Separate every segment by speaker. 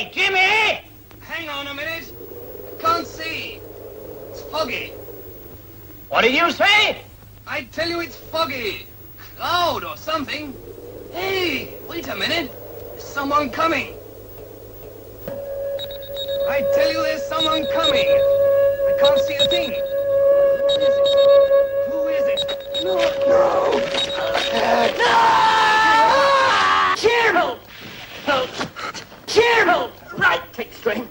Speaker 1: Hey, Jimmy!
Speaker 2: Hang on a minute. Can't see. It's foggy.
Speaker 1: What did you say?
Speaker 2: I tell you it's foggy. Cloud or something. Hey, wait a minute. There's someone coming. I tell you there's someone coming. I can't see a thing. Who is it? Who is it? No, no.
Speaker 1: No! Cheerful! Cheerful! Right, take string.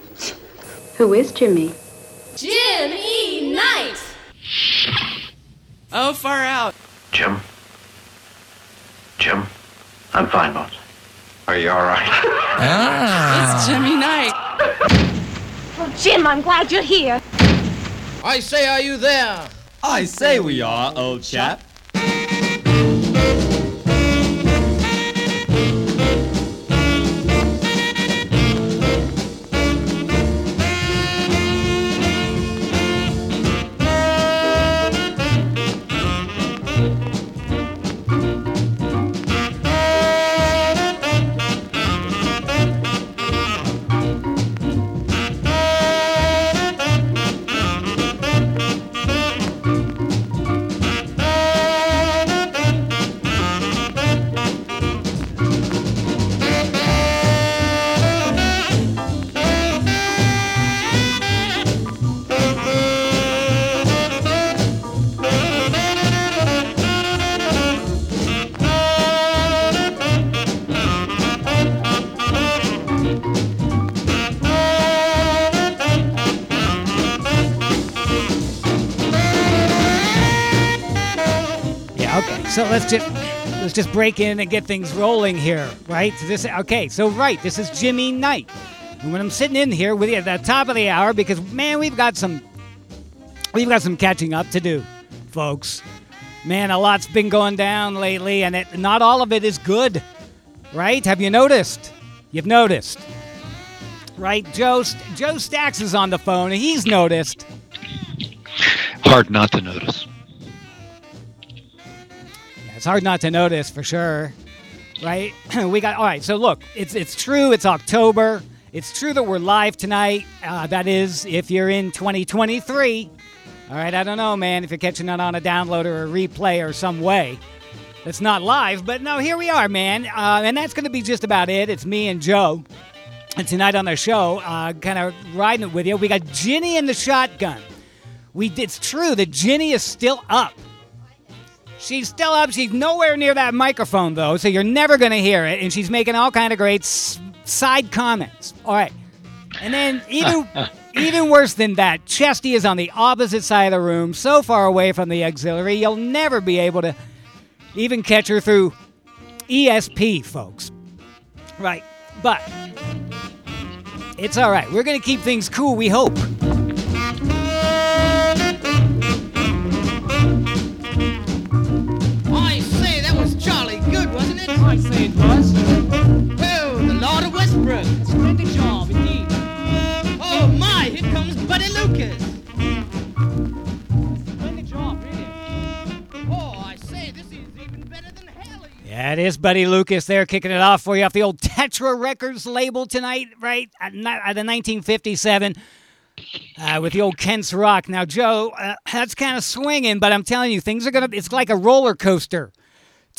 Speaker 3: Who is Jimmy?
Speaker 4: Jim E. Knight!
Speaker 5: Oh, far out.
Speaker 6: Jim? Jim? I'm fine, boss. Are you all right? ah.
Speaker 5: It's Jimmy Knight.
Speaker 4: Oh, Jim, I'm glad you're here.
Speaker 7: I say, are you there?
Speaker 8: I say we are, old chap.
Speaker 9: So let's just let's just break in and get things rolling here, right? So this okay, so right, this is Jimmy Knight. And when I'm sitting in here with you at the top of the hour, because man, we've got some we've got some catching up to do, folks. Man, a lot's been going down lately, and it, not all of it is good, right? Have you noticed? You've noticed, right? Joe Joe Stacks is on the phone, and he's noticed.
Speaker 6: Hard not to notice.
Speaker 9: It's hard not to notice for sure, right? we got all right. So look, it's it's true. It's October. It's true that we're live tonight. Uh, that is, if you're in 2023. All right, I don't know, man, if you're catching it on a download or a replay or some way. it's not live, but no, here we are, man. Uh, and that's going to be just about it. It's me and Joe. And tonight on the show, uh, kind of riding it with you, we got Ginny and the shotgun. We, it's true that Ginny is still up. She's still up. She's nowhere near that microphone though, so you're never going to hear it. And she's making all kind of great s- side comments. All right, and then even even worse than that, Chesty is on the opposite side of the room, so far away from the auxiliary, you'll never be able to even catch her through ESP, folks. Right, but it's all right. We're going to keep things cool. We hope.
Speaker 7: The Lord of Westbrook.
Speaker 9: Splendid job, indeed.
Speaker 7: Oh my, here comes Buddy Lucas. Oh, I say, this is even better than.
Speaker 9: Yeah, it is Buddy Lucas there kicking it off for you off the old Tetra Records label tonight, right? At the 1957 uh, with the old Kent's Rock. Now, Joe, uh, that's kind of swinging, but I'm telling you, things are going to, it's like a roller coaster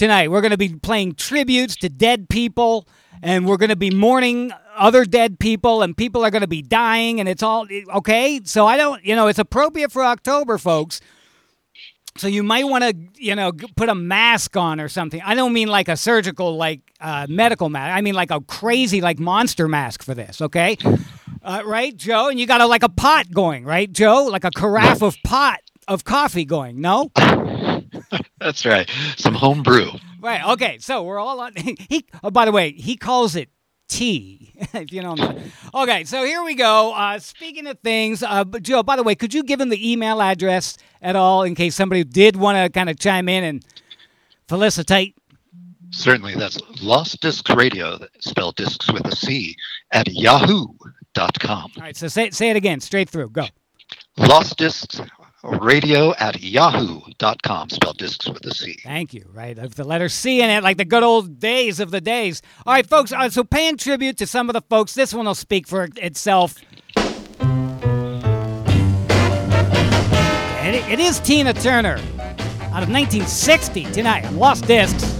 Speaker 9: tonight. We're going to be playing tributes to dead people, and we're going to be mourning other dead people, and people are going to be dying, and it's all, okay? So I don't, you know, it's appropriate for October, folks. So you might want to, you know, put a mask on or something. I don't mean like a surgical, like uh, medical mask. I mean like a crazy, like monster mask for this. Okay, uh, right, Joe? And you got a like a pot going, right, Joe? Like a carafe of pot of coffee going. No,
Speaker 6: That's right. Some home brew.
Speaker 9: right? Okay, so we're all on. He. Oh, by the way, he calls it tea. if you know. Okay, so here we go. Uh, speaking of things, uh, but Joe. By the way, could you give him the email address at all in case somebody did want to kind of chime in and felicitate?
Speaker 6: Certainly, that's Lost Discs Radio, spelled discs with a C, at yahoo.com.
Speaker 9: All right, so say say it again, straight through. Go.
Speaker 6: Lost Discs
Speaker 10: radio at yahoo.com. Spell discs with a C.
Speaker 9: Thank you. Right. The letter C in it, like the good old days of the days. All right, folks. Uh, so paying tribute to some of the folks. This one will speak for itself. And it is Tina Turner out of 1960 tonight on Lost Discs.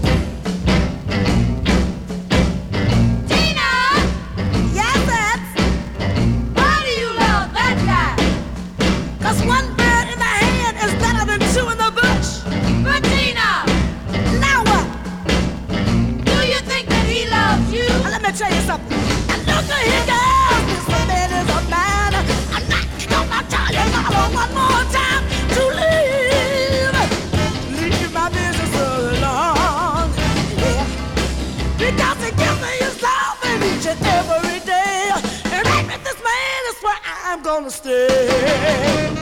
Speaker 11: Hey.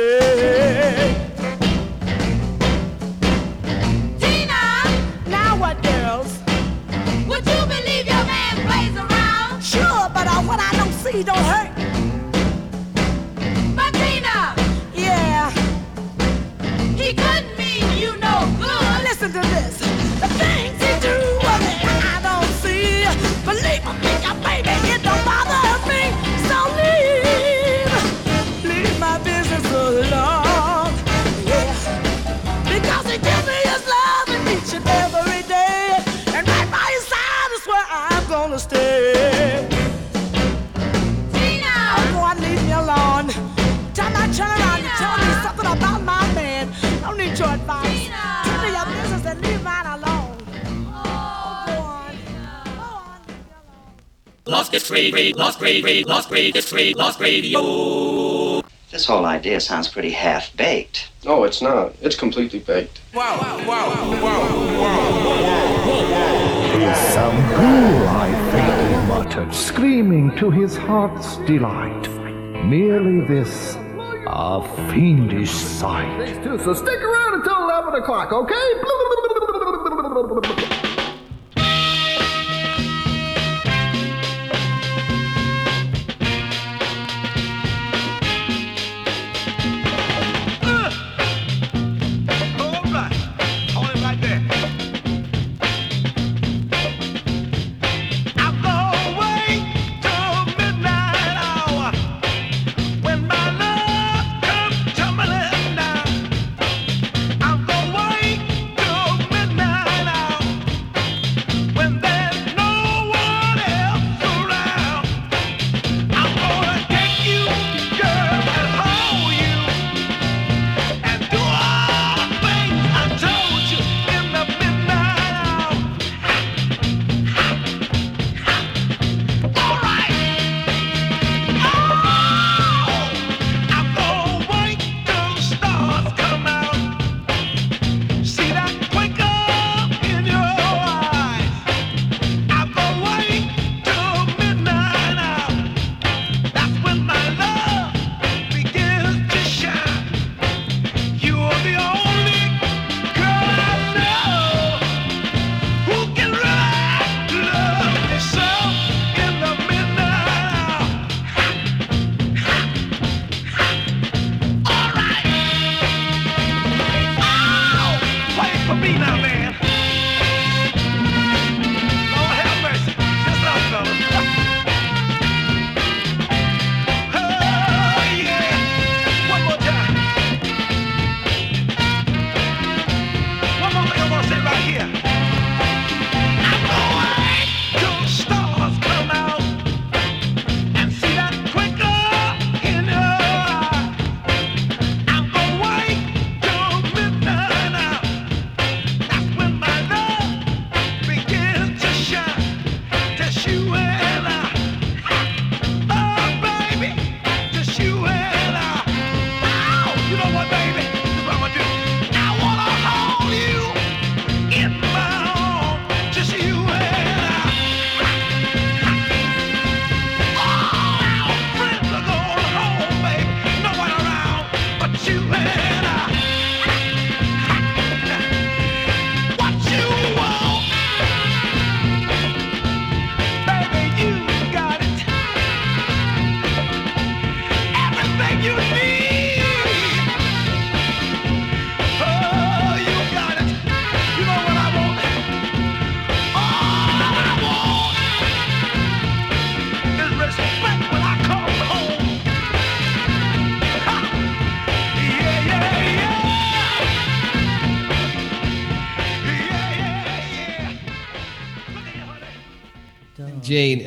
Speaker 11: sei grade, grade,
Speaker 12: lost grade, grade, lost grade, this grade, lost radio.
Speaker 13: This whole idea sounds pretty half baked.
Speaker 14: No, it's not. It's completely baked.
Speaker 15: Wow, wow, wow, wow, wow, Here's some fool, I think he muttered, screaming to his heart's delight. Merely this, a fiendish sight.
Speaker 16: Thanks, too, so stick around until 11 o'clock, okay?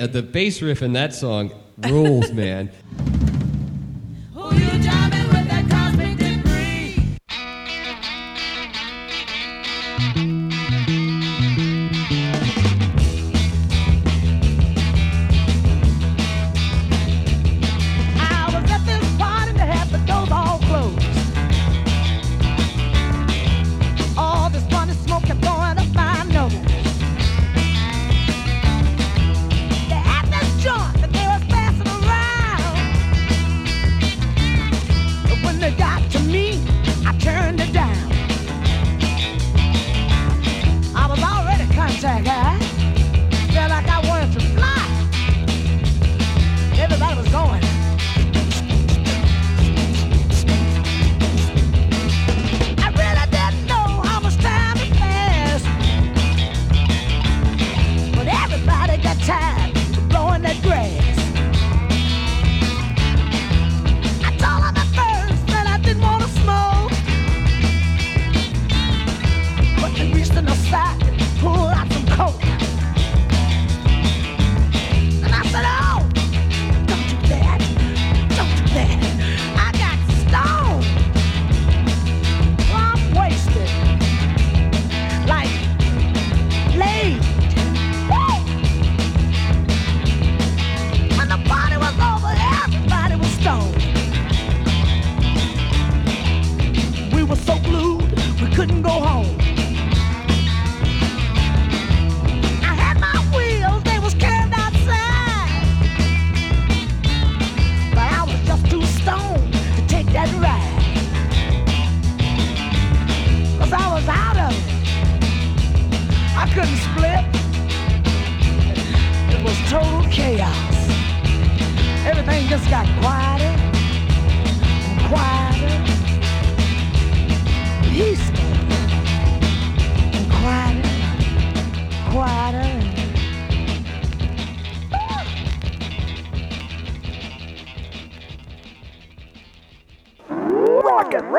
Speaker 11: uh, the bass riff in that song rules, man.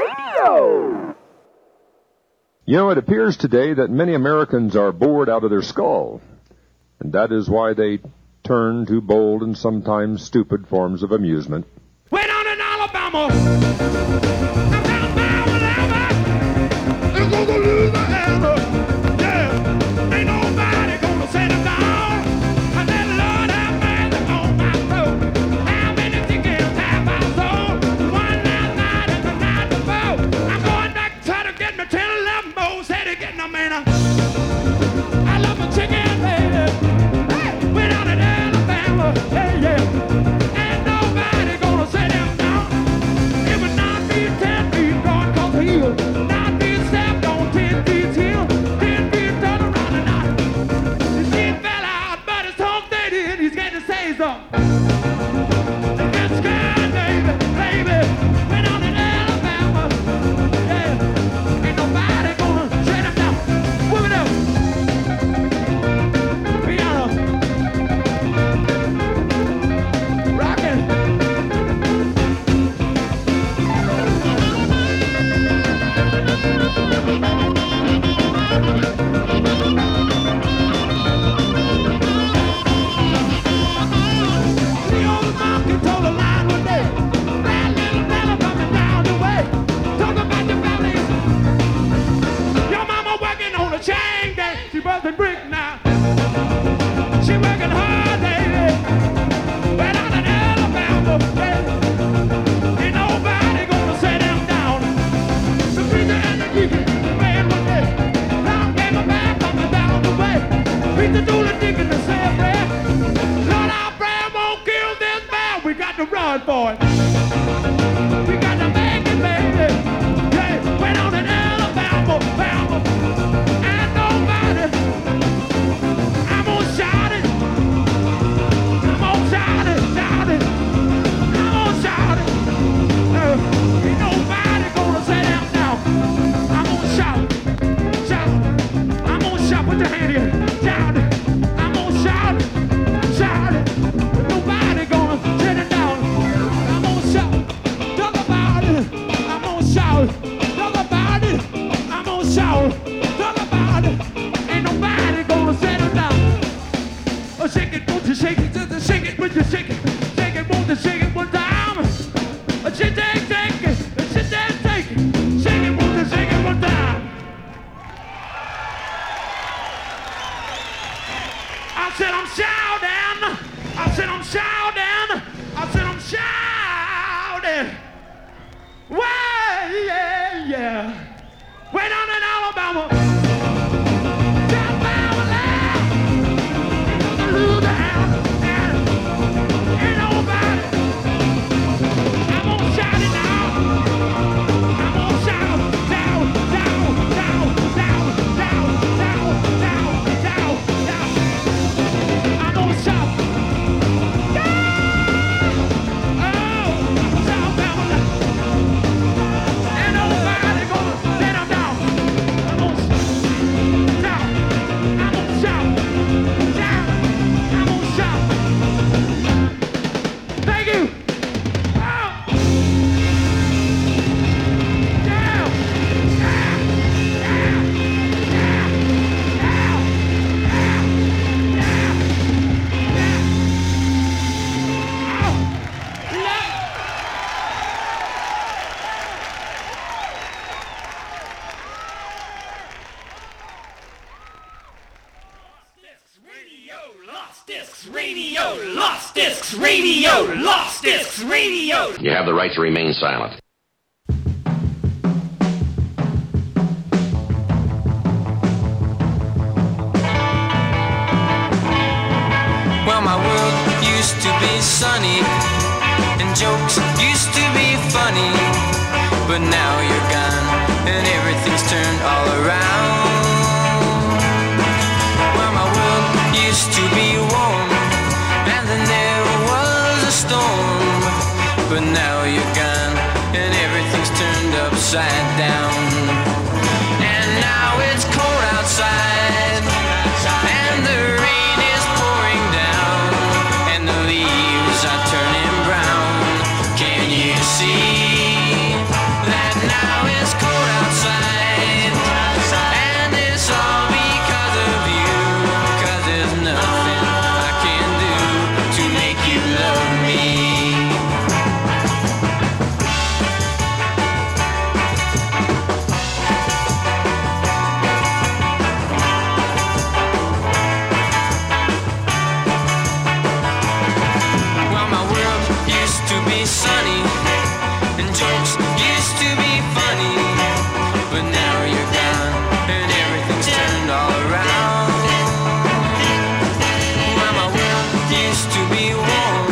Speaker 17: Radio.
Speaker 18: You know, it appears today that many Americans are bored out of their skull, and that is why they turn to bold and sometimes stupid forms of amusement.
Speaker 2: Went on in Alabama. around boy. You
Speaker 6: have the right to remain silent.
Speaker 19: Well, my world used to be sunny, and jokes used to be funny. But now you're gone, and everything's turned all around. Well, my world used to be warm, But now you're gone, and everything's turned upside down. Be warm,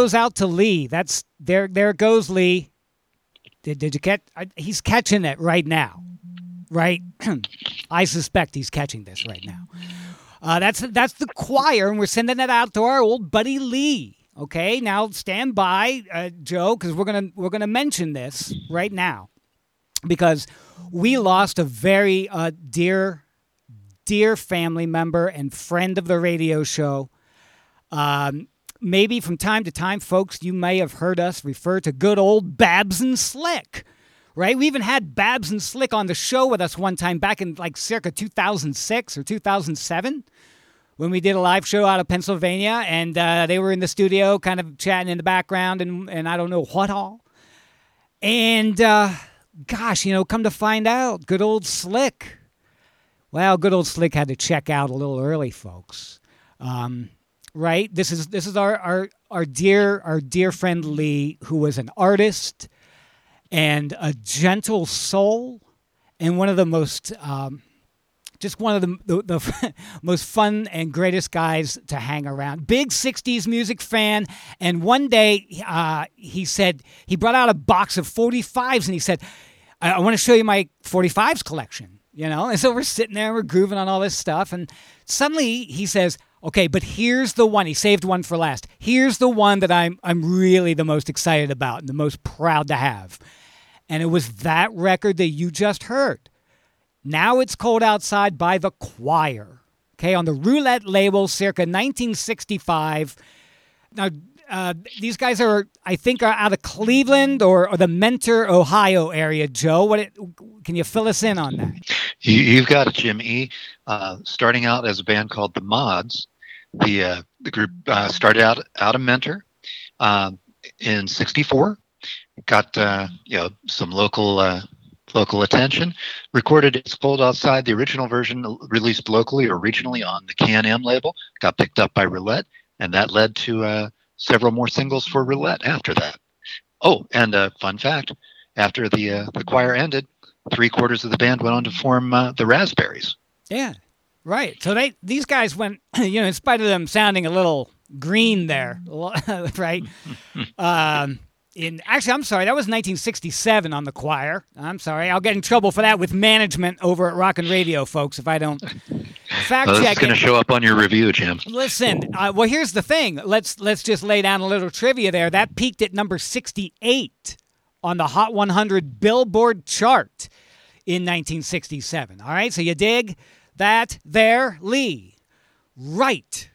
Speaker 9: goes out to Lee. That's there. There goes Lee. Did, did you catch? I, he's catching it right now, right? I suspect he's catching this right now. Uh, that's that's the choir, and we're sending it out to our old buddy Lee. Okay, now stand by, uh, Joe, because we're gonna we're gonna mention this right now because we lost a very uh, dear dear family member and friend of the radio show. Um, maybe from time to time, folks, you may have heard us refer to good old Babs and Slick, right? We even had Babs and Slick on the show with us one time back in like circa 2006 or 2007 when we did a live show out of Pennsylvania, and uh, they were in the studio kind of chatting in the background and, and I don't know what all. And uh, gosh, you know, come to find out, good old Slick. Well, good old Slick had to check out a little early, folks. Um, right? This is this is our our our dear our dear friend Lee, who was an artist and a gentle soul, and one of the most um, just one of the, the, the most fun and greatest guys to hang around. Big 60s music fan. And one day uh, he said, he brought out a box of 45s and he said, I, I want to show you my 45s collection. You know, and so we're sitting there, we're grooving on all this stuff, and suddenly he says, "Okay, but here's the one. He saved one for last. Here's the one that I'm I'm really the most excited about and the most proud to have." And it was that record that you just heard. Now it's cold outside by the choir. Okay, on the Roulette label, circa 1965. Now, uh, these guys are, I think, are out of Cleveland or, or the Mentor, Ohio area. Joe, what it, can you fill us in on that?
Speaker 10: You, you've got it, Jim E. Uh, starting out as a band called the Mods, the uh, the group uh, started out out of Mentor um, in '64. Got uh, you know some local uh, local attention. Recorded "It's Cold Outside," the original version released locally or regionally on the Can-Am label. Got picked up by Roulette, and that led to uh, several more singles for Roulette after that. Oh, and a fun fact: after the uh, the choir ended, three quarters of the band went on to form uh, the Raspberries.
Speaker 9: Yeah, right. So they these guys went, you know, in spite of them sounding a little green there, right? um, in actually, I'm sorry, that was 1967 on the choir. I'm sorry, I'll get in trouble for that with management over at Rock and Radio, folks, if I don't fact
Speaker 10: Well,
Speaker 9: check
Speaker 10: is going to show up on your review, Jim.
Speaker 9: Listen, uh, well, here's the thing. Let's let's just lay down a little trivia there. That peaked at number 68 on the Hot 100 Billboard chart in 1967. All right, so you dig that there, Lee? Right.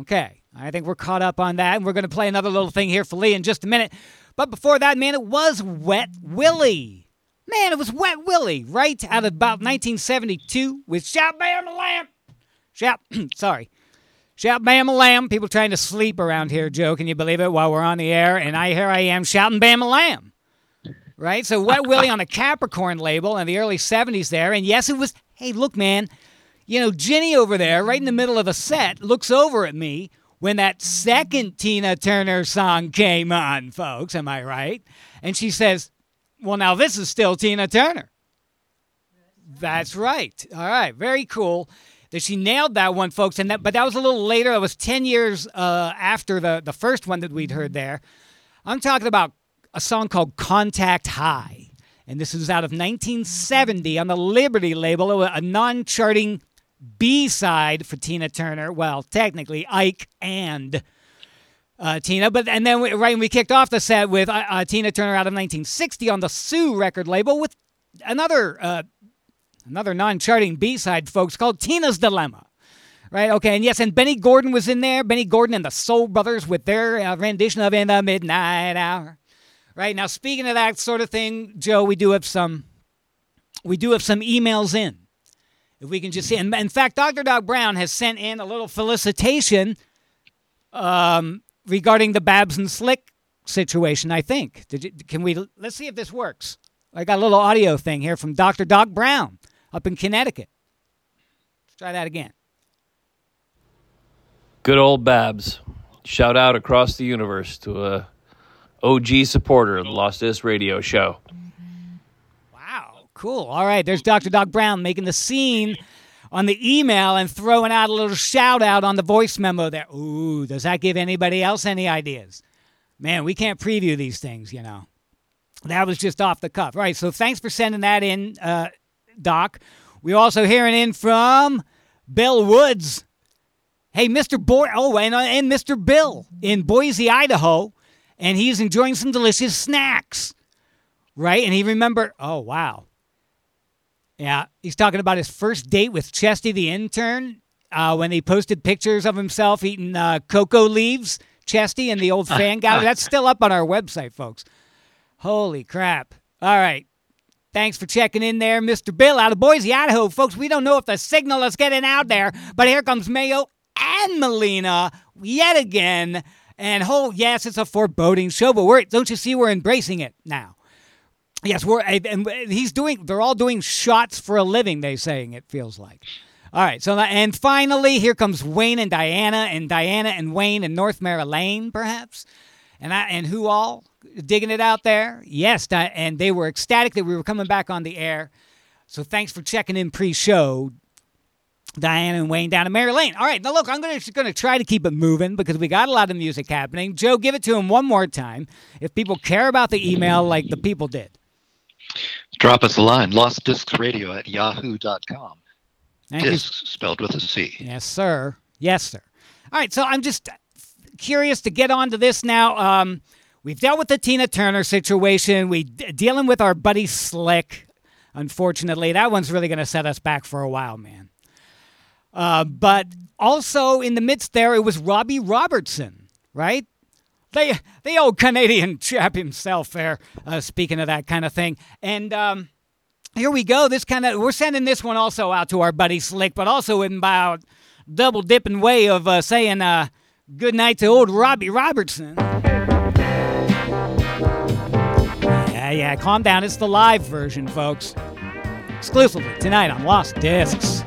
Speaker 9: Okay, I think we're caught up on that, and we're going to play another little thing here for Lee in just a minute. But before that, man, it was Wet Willie. Man, it was Wet Willie, right out of about 1972 with Shout Bamalama. Shout, sorry. Shout Bamalama. People trying to sleep around here, Joe. Can you believe it? While we're on the air, and I here I am shouting Bamalama. Right? So Wet Willie on a Capricorn label in the early 70s there. And yes, it was, hey, look, man, you know, Ginny over there, right in the middle of the set, looks over at me when that second Tina Turner song came on, folks. Am I right? And she says, Well, now this is still Tina Turner. That's right. All right. Very cool that she nailed that one, folks. And that, but that was a little later. That was 10 years uh, after the, the first one that we'd heard there. I'm talking about a song called Contact High. And this is out of 1970 on the Liberty label, a non charting B side for Tina Turner. Well, technically, Ike and uh, Tina. But and then we, right we kicked off the set with uh, uh, Tina Turner out of 1960 on the Sue record label with another uh, another non-charting B-side, folks, called Tina's Dilemma. Right? Okay. And yes, and Benny Gordon was in there. Benny Gordon and the Soul Brothers with their uh, rendition of "In the Midnight Hour." Right now, speaking of that sort of thing, Joe, we do have some we do have some emails in. If we can just see, and in fact, Dr. Doc Brown has sent in a little felicitation um, regarding the Babs and Slick situation. I think. Did you, can we? Let's see if this works. I got a little audio thing here from Dr. Doc Brown up in Connecticut. Let's try that again.
Speaker 20: Good old Babs. Shout out across the universe to a OG supporter of the Lost Disc Radio Show.
Speaker 9: Wow, cool. All right. There's Dr. Doc Brown making the scene on the email and throwing out a little shout out on the voice memo there. Ooh, does that give anybody else any ideas? Man, we can't preview these things, you know. That was just off the cuff. All right. So thanks for sending that in, uh, Doc. We're also hearing in from Bill Woods. Hey, Mr. Boy. Oh, and, uh, and Mr. Bill in Boise, Idaho. And he's enjoying some delicious snacks. Right? And he remembered, oh, wow. Yeah, he's talking about his first date with Chesty the intern uh, when he posted pictures of himself eating uh, cocoa leaves. Chesty and the old fan guy. That's still up on our website, folks. Holy crap. All right. Thanks for checking in there, Mr. Bill out of Boise, Idaho. Folks, we don't know if the signal is getting out there, but here comes Mayo and Melina yet again. And oh, yes, it's a foreboding show, but we're, don't you see we're embracing it now? Yes, we're eh, and eh, he's doing. They're all doing shots for a living. They saying it feels like. All right, so and finally here comes Wayne and Diana, and Diana and Wayne in North Maryland, perhaps, and I and who all digging it out there? Yes, and they were ecstatic that we were coming back on the air. So thanks for checking in pre-show, Diana and Wayne down in Maryland. All right, now look, I'm gonna gonna try to keep it moving because we got a lot of music happening. Joe, give it to him one more time. If people care about the email like the people did.
Speaker 10: Drop us a line, lostdiscsradio at yahoo.com.
Speaker 9: Thank you.
Speaker 10: Discs spelled with a C.
Speaker 9: Yes, sir. Yes, sir. All right, so I'm just curious to get on to this now. Um, we've dealt with the Tina Turner situation. We d- dealing with our buddy Slick. Unfortunately, that one's really going to set us back for a while, man. Uh, but also in the midst there, it was Robbie Robertson, right? The the old Canadian chap himself there. Uh, speaking of that kind of thing, and. Um, here we go. This kind of we're sending this one also out to our buddy Slick, but also in about double dipping way of uh, saying uh, good night to old Robbie Robertson. Yeah, yeah, calm down. It's the live version, folks. Exclusively tonight on Lost Discs.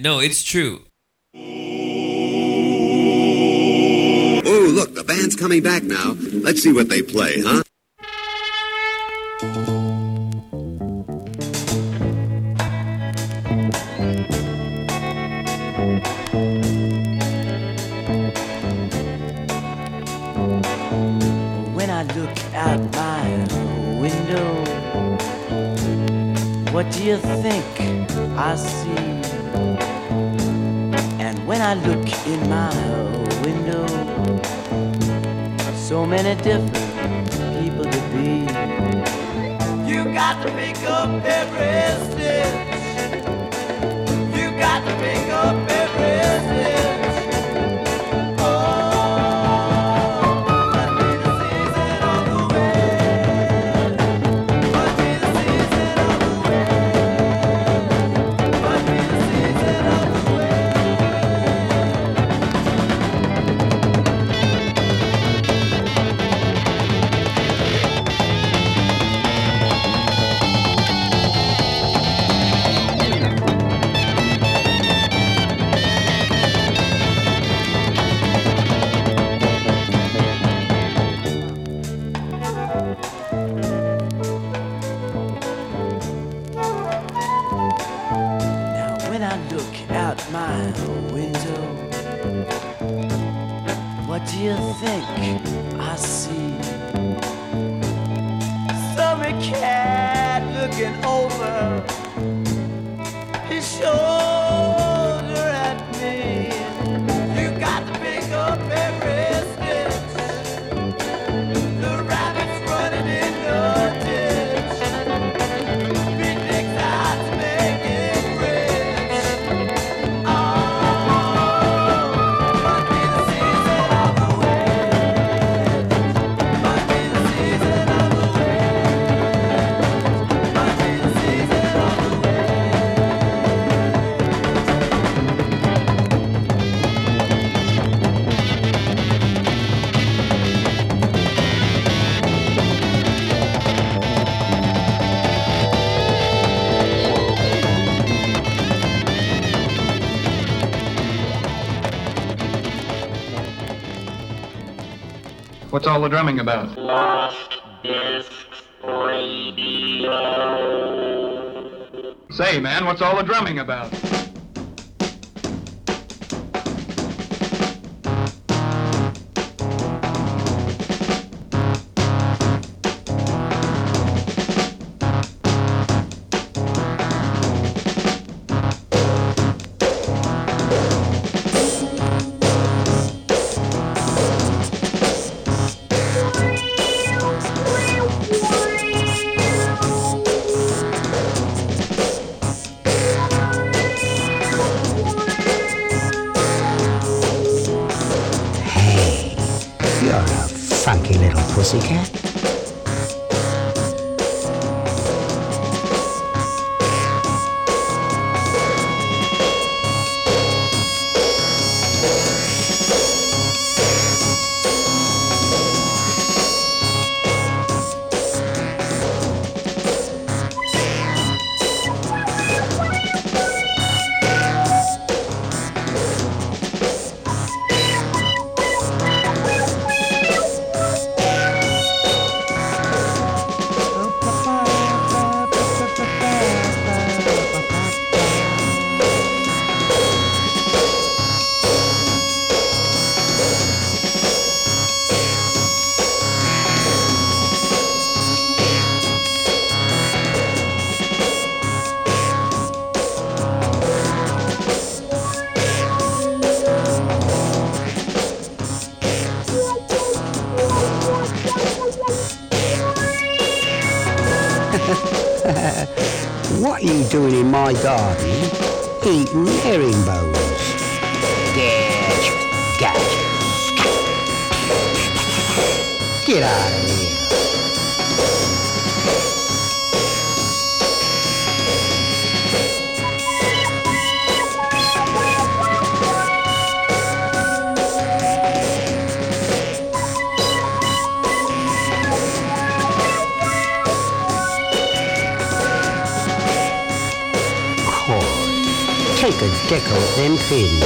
Speaker 8: No, it's true.
Speaker 6: Oh, look, the band's coming back now. Let's see what they play, huh?
Speaker 21: So many different people to be. You got to pick up every stitch. You got to pick up every
Speaker 22: What's all the drumming about?
Speaker 23: Lost Discs Radio.
Speaker 22: Say, man, what's all the drumming about?
Speaker 24: What are you doing in my garden? Eating herringbones. Get, get, get out of here. Take a deck off fins.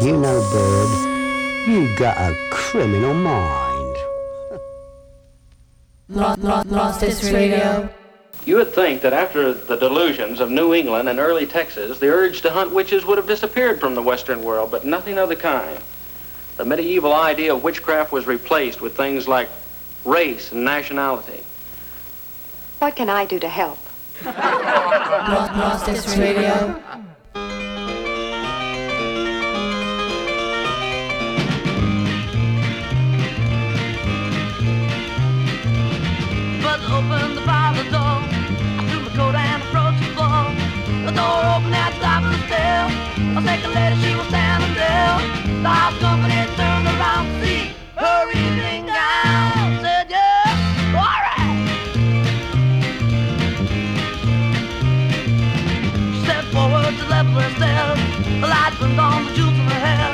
Speaker 24: You know, Bird, you got a criminal mind.
Speaker 25: Lost, lost, lost Discs Radio.
Speaker 26: You would think that after the delusions of New England and early Texas, the urge to hunt witches would have disappeared from the Western world, but nothing of the kind. The medieval idea of witchcraft was replaced with things like race and nationality.
Speaker 3: What can I do to help?
Speaker 25: Lost, lost Discs Radio.
Speaker 11: Buzz opened door opened at the top of the stair. A second later, she was standing there. The house company turned around to see her evening gown. Said, yeah, all right. She stepped forward to level her stairs. The light burned on the jewels in her hair.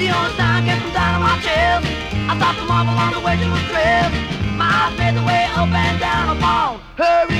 Speaker 11: The only sound came from down on my chest. I stopped the marble on the way she was dressed. My eyes made the way up and down upon her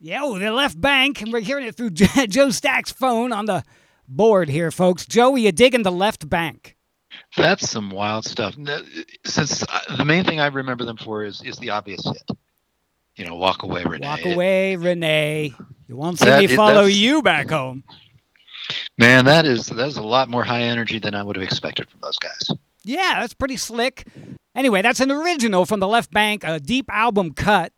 Speaker 11: Yeah,
Speaker 9: oh, the Left Banke. And we're hearing it through Joe Stack's phone on the board here, folks. Joe, are you digging the Left Banke?
Speaker 10: That's some wild stuff. Since uh, the main thing I remember them for is is the obvious hit. You know, walk away, Renee.
Speaker 9: Walk away, Renee. You won't see
Speaker 10: That
Speaker 9: me follow
Speaker 10: that's-
Speaker 9: you back home.
Speaker 10: Man, that is that is a lot more high energy than I would have expected from those guys.
Speaker 9: Yeah, that's pretty slick. Anyway, that's an original from the Left Banke, a deep album cut.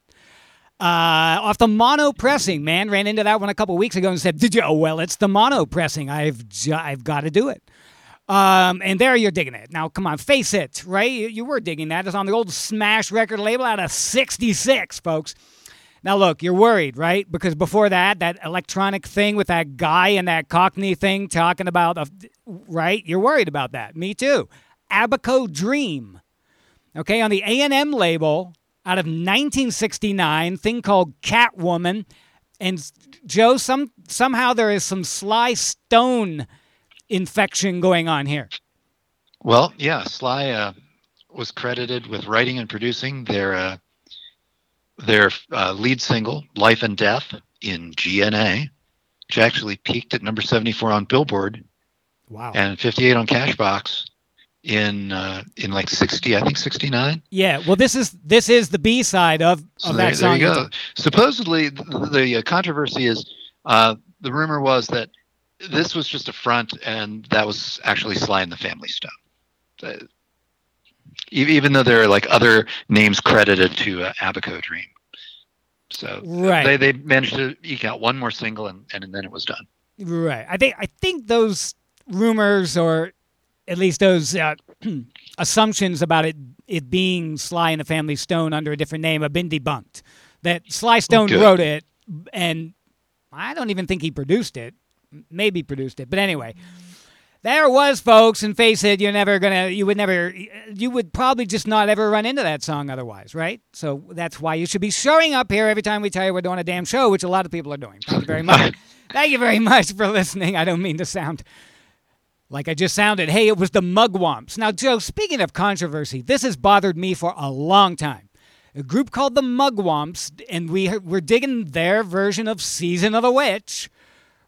Speaker 9: Uh, off the mono pressing, man, ran into that one a couple weeks ago and said, "Did you? Oh, well, it's the mono pressing. I've ju- I've got to do it." Um, and there you're digging it. Now, come on, face it, right? You, you were digging that. It's on the old Smash record label out of '66, folks. Now, look, you're worried, right? Because before that, that electronic thing with that guy and that Cockney thing talking about, a, right? You're worried about that. Me too. Abaco Dream. Okay, on the A&M label out of 1969, thing called Catwoman. And Joe, some somehow there is some Sly Stone infection going on here.
Speaker 10: Well, yeah, Sly uh, was credited with writing and producing their uh, their uh, lead single "Life and Death" in G & A, which actually peaked at number 74 on Billboard
Speaker 9: Wow.
Speaker 10: and 58 on Cashbox in uh, in like 60, I think 69.
Speaker 9: Yeah, well, this is this is the B side of, of
Speaker 10: So
Speaker 9: that
Speaker 10: there, there you go. Supposedly, the, the uh, controversy is uh, the rumor was that this was just a front, and that was actually Sly and the Family Stone. Uh, even though there are like other names credited to uh, Abaco Dream, so
Speaker 9: Right.
Speaker 10: they they managed to eke out one more single, and, and then it was done.
Speaker 9: Right. I think I think those rumors or at least those uh, assumptions about it it being Sly and the Family Stone under a different name have been debunked. That Sly Stone
Speaker 10: good.
Speaker 9: wrote it and I don't even think he produced it. Maybe produced it. But anyway, there was, folks, and face it, you're never gonna you would never you would probably just not ever run into that song otherwise, right? So that's why you should be showing up here every time we tell you we're doing a damn show, which a lot of people are doing. Thank you very much. Thank you very much for listening. I don't mean to sound like I just sounded. Hey, it was the mugwumps. Now, Joe, speaking of controversy, this has bothered me for a long time. a group called the Mugwumps, and we we're digging their version of Season of the Witch,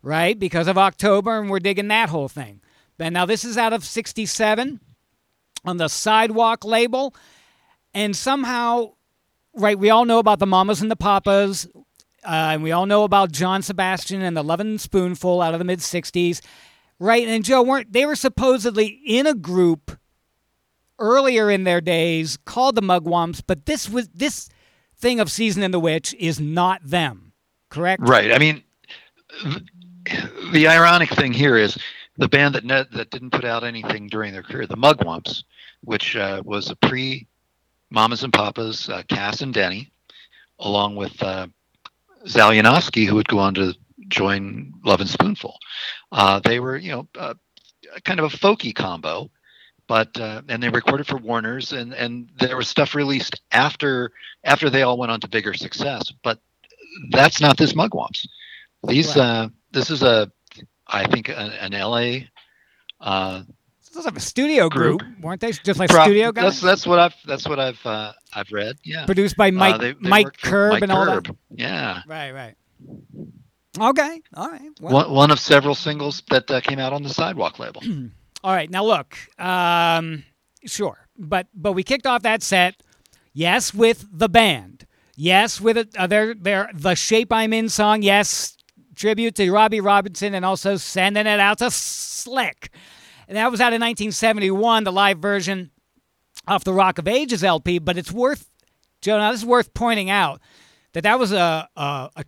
Speaker 9: right? Because of October, and we're digging that whole thing. And now this is out of '67 on the Sidewalk label, and somehow, right? We all know about the Mamas and the Papas, uh, and we all know about John Sebastian and the Lovin' Spoonful out of the mid '60s, right? And Joe weren't they were supposedly in a group earlier in their days called the Mugwumps, but this was this thing of Season and the Witch is not them, correct?
Speaker 10: Right. I mean, th- the ironic thing here is the band that ne- that didn't put out anything during their career, the Mugwumps, which uh, was a pre Mamas and Papas, uh, Cass and Denny, along with uh, who would go on to join Lovin' Spoonful. Uh, they were, you know, uh, kind of a folky combo, but uh, and they recorded for Warner's, and and there was stuff released after after they all went on to bigger success. But that's not this Mugwumps. These uh, this is a I think a, an LA. Uh,
Speaker 9: This was like a studio group,
Speaker 10: Group.
Speaker 9: weren't they? Just like
Speaker 10: Pro-
Speaker 9: studio guys.
Speaker 10: That's that's what I've that's what I've uh, I've read. Yeah,
Speaker 9: Produced by
Speaker 10: Uh,
Speaker 9: Mike-
Speaker 10: they- they
Speaker 9: Mike Curb
Speaker 10: Mike
Speaker 9: and all that?
Speaker 10: Yeah,
Speaker 9: Right, right. Okay, all right. Well,
Speaker 10: one one of several singles that uh, came out on the Sidewalk label.
Speaker 9: All right, now look, um, sure, but but we kicked off that set, yes, with the band, yes, with it, uh, their their the shape I'm in song, yes, tribute to Robbie Robertson, and also sending it out to Slick. And that was out in 1971, the live version off the Rock of Ages LP. But it's worth, Joe, now this is worth pointing out that that was a a, a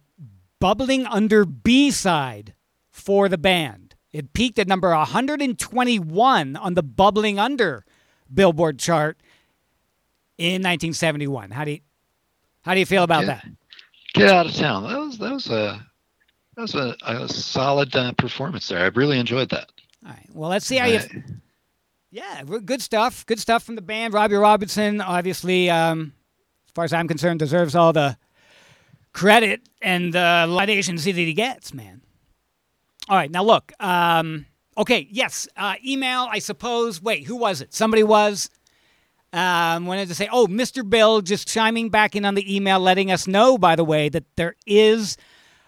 Speaker 9: bubbling under B side for the band. It peaked at number 121 on the bubbling under Billboard chart in 1971. How do you how do you feel about
Speaker 10: Yeah.
Speaker 9: that?
Speaker 10: Get out of town. That was that was a that was a, a solid uh, performance there. I really enjoyed that.
Speaker 9: All right. Well, let's see how you. Yeah, good stuff. Good stuff from the band. Robbie Robertson, obviously, um, as far as I'm concerned, deserves all the credit and the litigation that he gets, man. All right, now look. Um, okay, yes, uh, email. I suppose. Wait, who was it? Somebody was. Um, wanted to say, oh, Mr. Bill, just chiming back in on the email, letting us know, by the way, that there is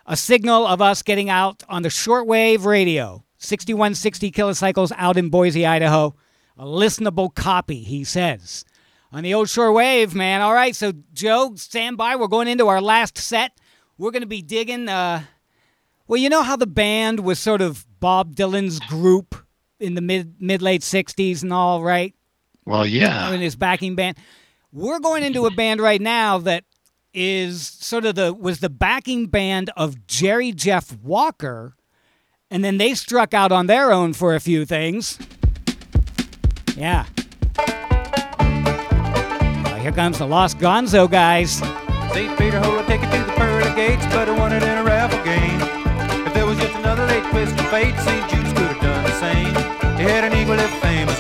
Speaker 9: a signal of us getting out on the shortwave radio, 6160 kilocycles out in Boise, Idaho. A listenable copy, he says. On the old Shore Wave, man. All right, so Joe, stand by. We're going into our last set. We're going to be digging. Uh, well, you know how the band was sort of Bob Dylan's group in the mid mid late 60s and all, right?
Speaker 10: Well, yeah.
Speaker 9: in his backing band. We're going into a band right now that is sort of the was the backing band of Jerry Jeff Walker, and then they struck out on their own for a few things. Yeah. Here comes the Lost Gonzo guys.
Speaker 27: Take it to the pearly gates, but I won it in a raffle game. If there was just another late twist of fate, St. Judas could have done the same. Had an equally famous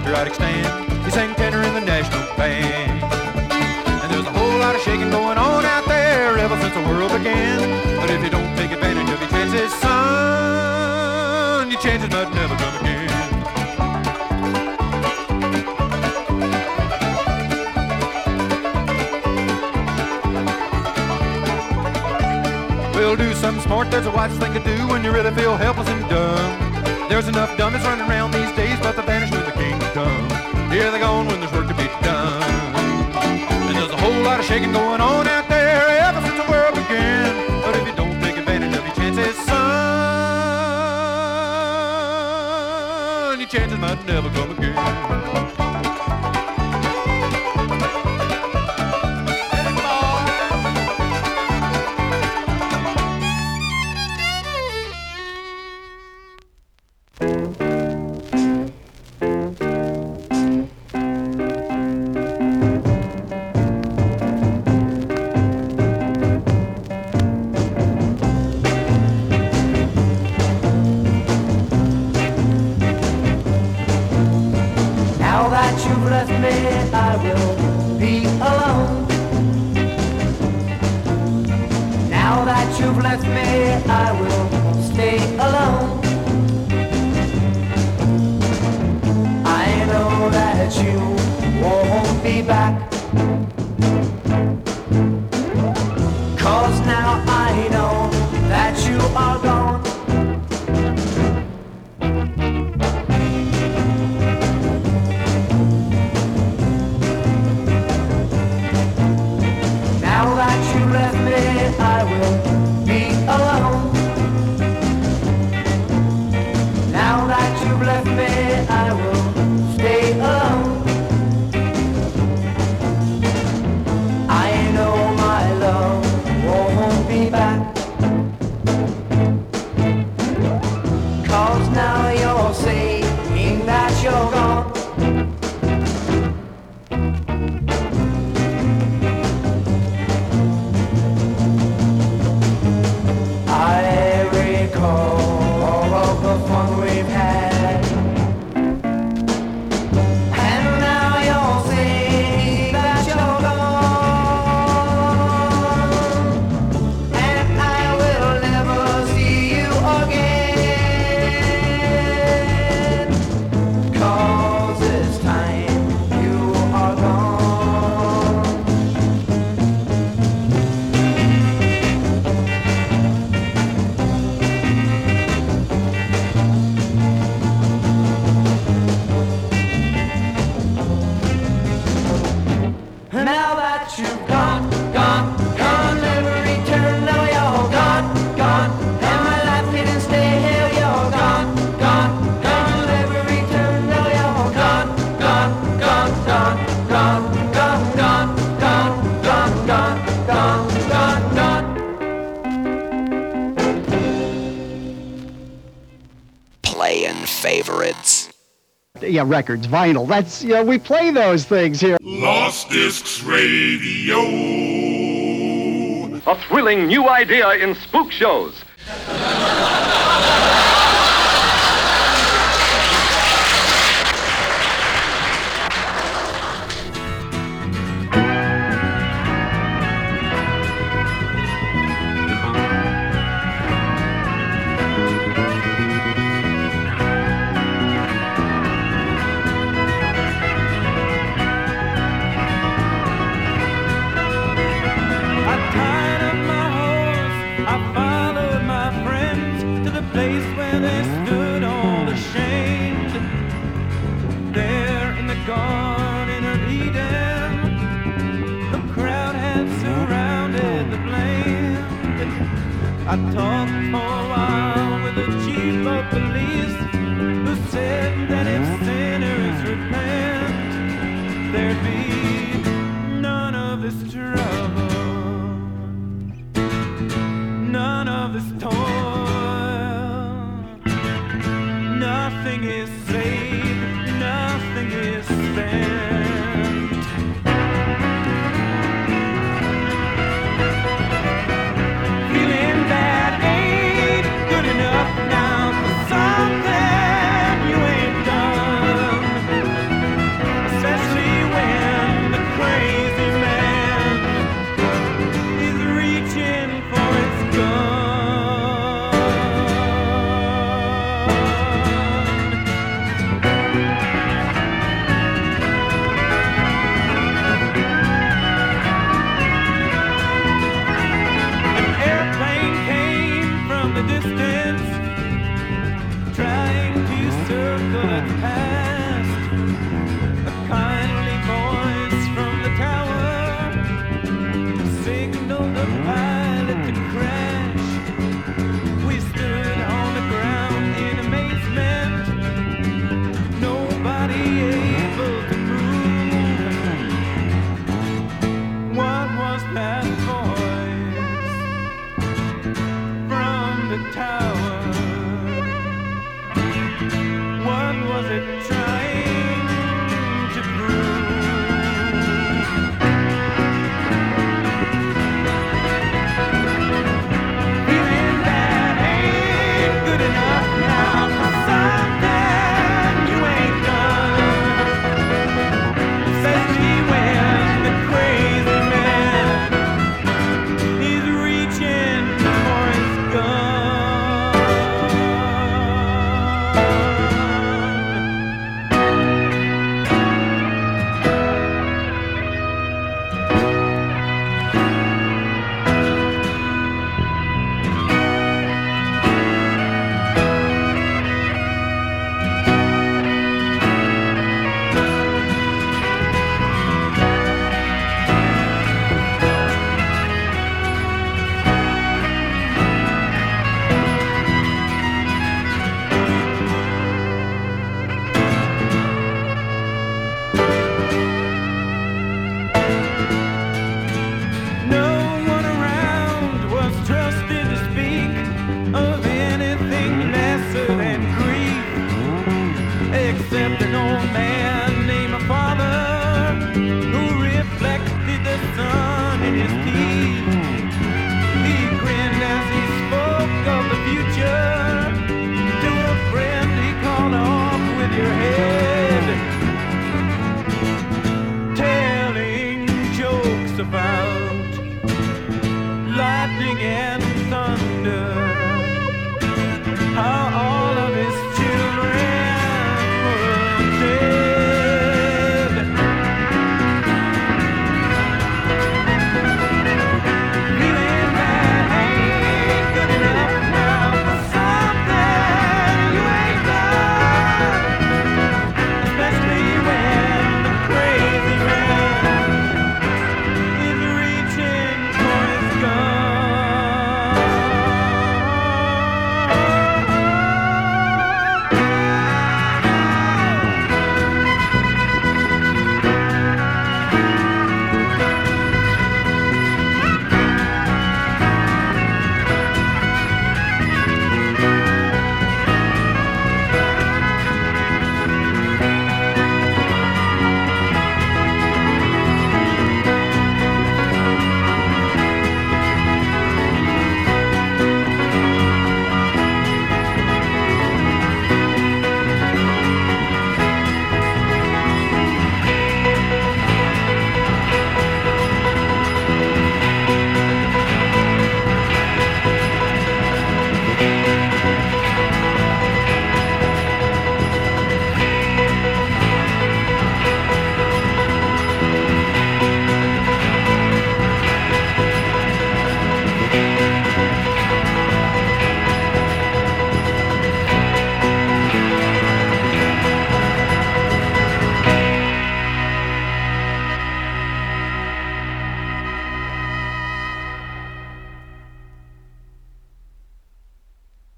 Speaker 27: patriotic stand. He sang tenor in the national band. And there's a whole lot of shaking going on out there ever since the world began. But if you don't take advantage of your chances, son, your chances might never come again. We'll do something smart, there's a wise thing to do when you really feel helpless and dumb. There's enough dummies running around these days, Here they gone when there's work to be done. And there's a whole lot of shaking going on out there
Speaker 28: yeah, records, vinyl. That's, you know, we play those things here.
Speaker 2: Lost Discs Radio.
Speaker 29: A thrilling new idea in spook shows.
Speaker 11: Bye. your head.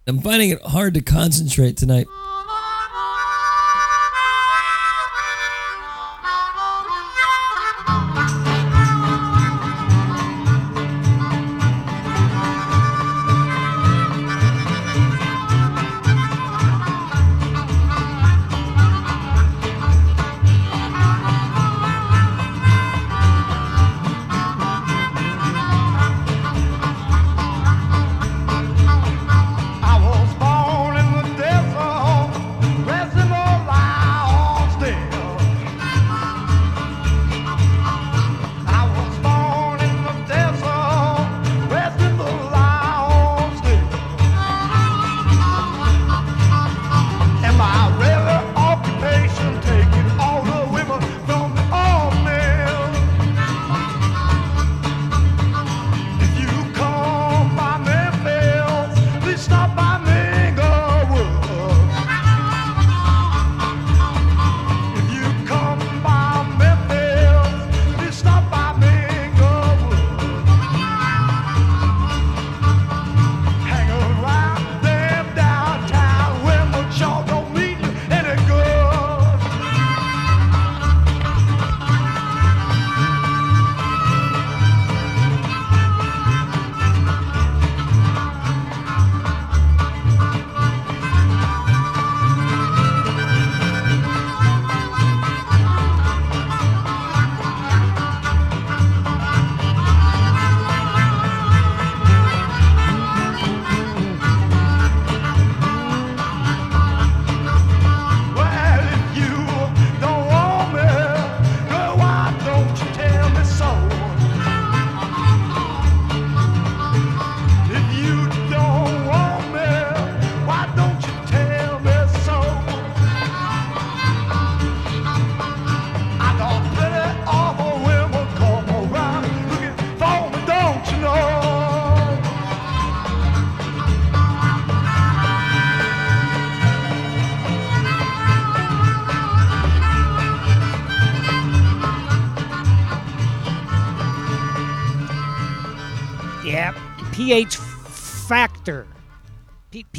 Speaker 30: I'm finding it hard to concentrate tonight.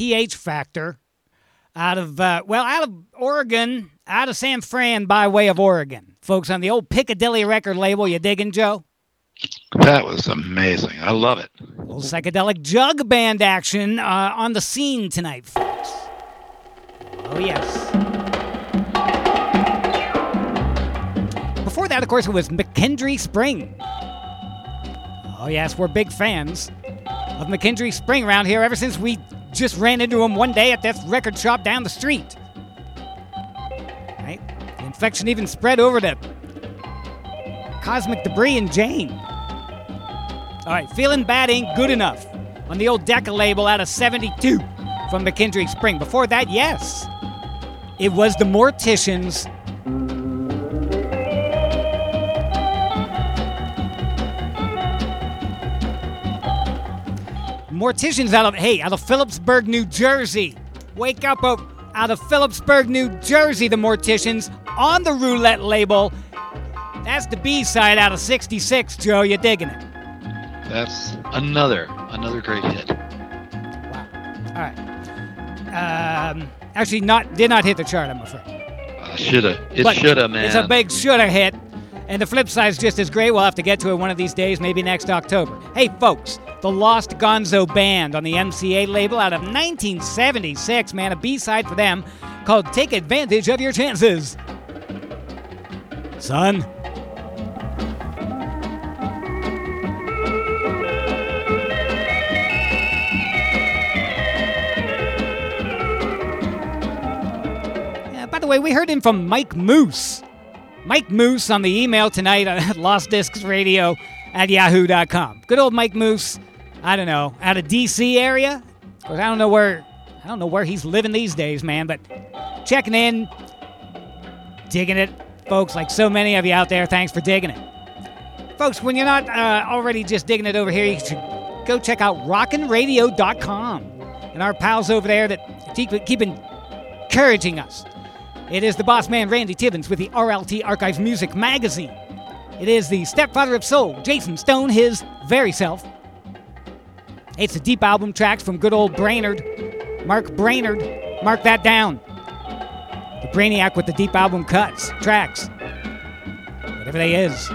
Speaker 9: PH Phactor out of, uh, well, out of Oregon, out of San Fran by way of Oregon. Folks on the old Piccadilly record label, you digging, Joe?
Speaker 10: That was amazing. I love it.
Speaker 9: Little psychedelic jug band action uh, on the scene tonight, folks. Oh, yes. Before that, of course, it was McKendree Spring. Oh, yes, we're big fans of McKendree Spring around here ever since we just ran into him one day at that record shop down the street. Right? The infection even spread over to Cosmic Debris and Jane. All right, feeling bad ain't good enough on the old Decca label out of 72 from McKendree Spring. Before that, yes, it was the Morticians. Morticians out of hey, out of Phillipsburg, New Jersey. Wake up out, out of Phillipsburg, New Jersey, the Morticians on the roulette label. That's the B side out of 66, Joe. You digging it?
Speaker 10: That's another another great hit. Wow.
Speaker 9: All right. Um, actually, not did not hit the chart. I'm afraid.
Speaker 10: Uh, shoulda. It
Speaker 9: But
Speaker 10: shoulda, man.
Speaker 9: It's a big shoulda hit. And the flip side's just as great. We'll have to get to it one of these days, maybe next October. Hey, folks, the Lost Gonzo Band on the MCA label out of 1976, man, a B side for them called Take Advantage of Your Chances. Son. By the way, we heard him from Mike Moose. Mike Moose on the email tonight at lostdiscsradio at yahoo.com. Good old Mike Moose, I don't know, out of DC area? Cause I don't know where I don't know where he's living these days, man, but checking in, digging it, folks, like so many of you out there, thanks for digging it. Folks, when you're not uh, already just digging it over here, you should go check out rockinradio.com and our pals over there that keep, encouraging us. It is the boss man, Randy Tibbins, with the RLT Archives Music Magazine. It is the stepfather of soul, Jason Stone, his very self. It's a deep album track from good old Brainerd. Mark Brainerd. Mark that down. The Brainiac with the deep album cuts, tracks. Whatever they is.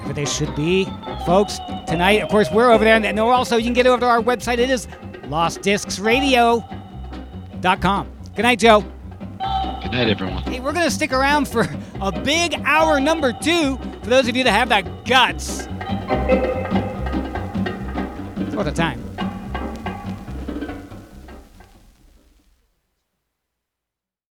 Speaker 9: Whatever they should be. Folks, tonight, of course, we're over there. And also, you can get over to our website. It is lostdiscsradio.com. Good night, Joe.
Speaker 10: Good night, everyone.
Speaker 9: Hey, we're going to stick around for a big hour number two for those of you that have that guts. What a time.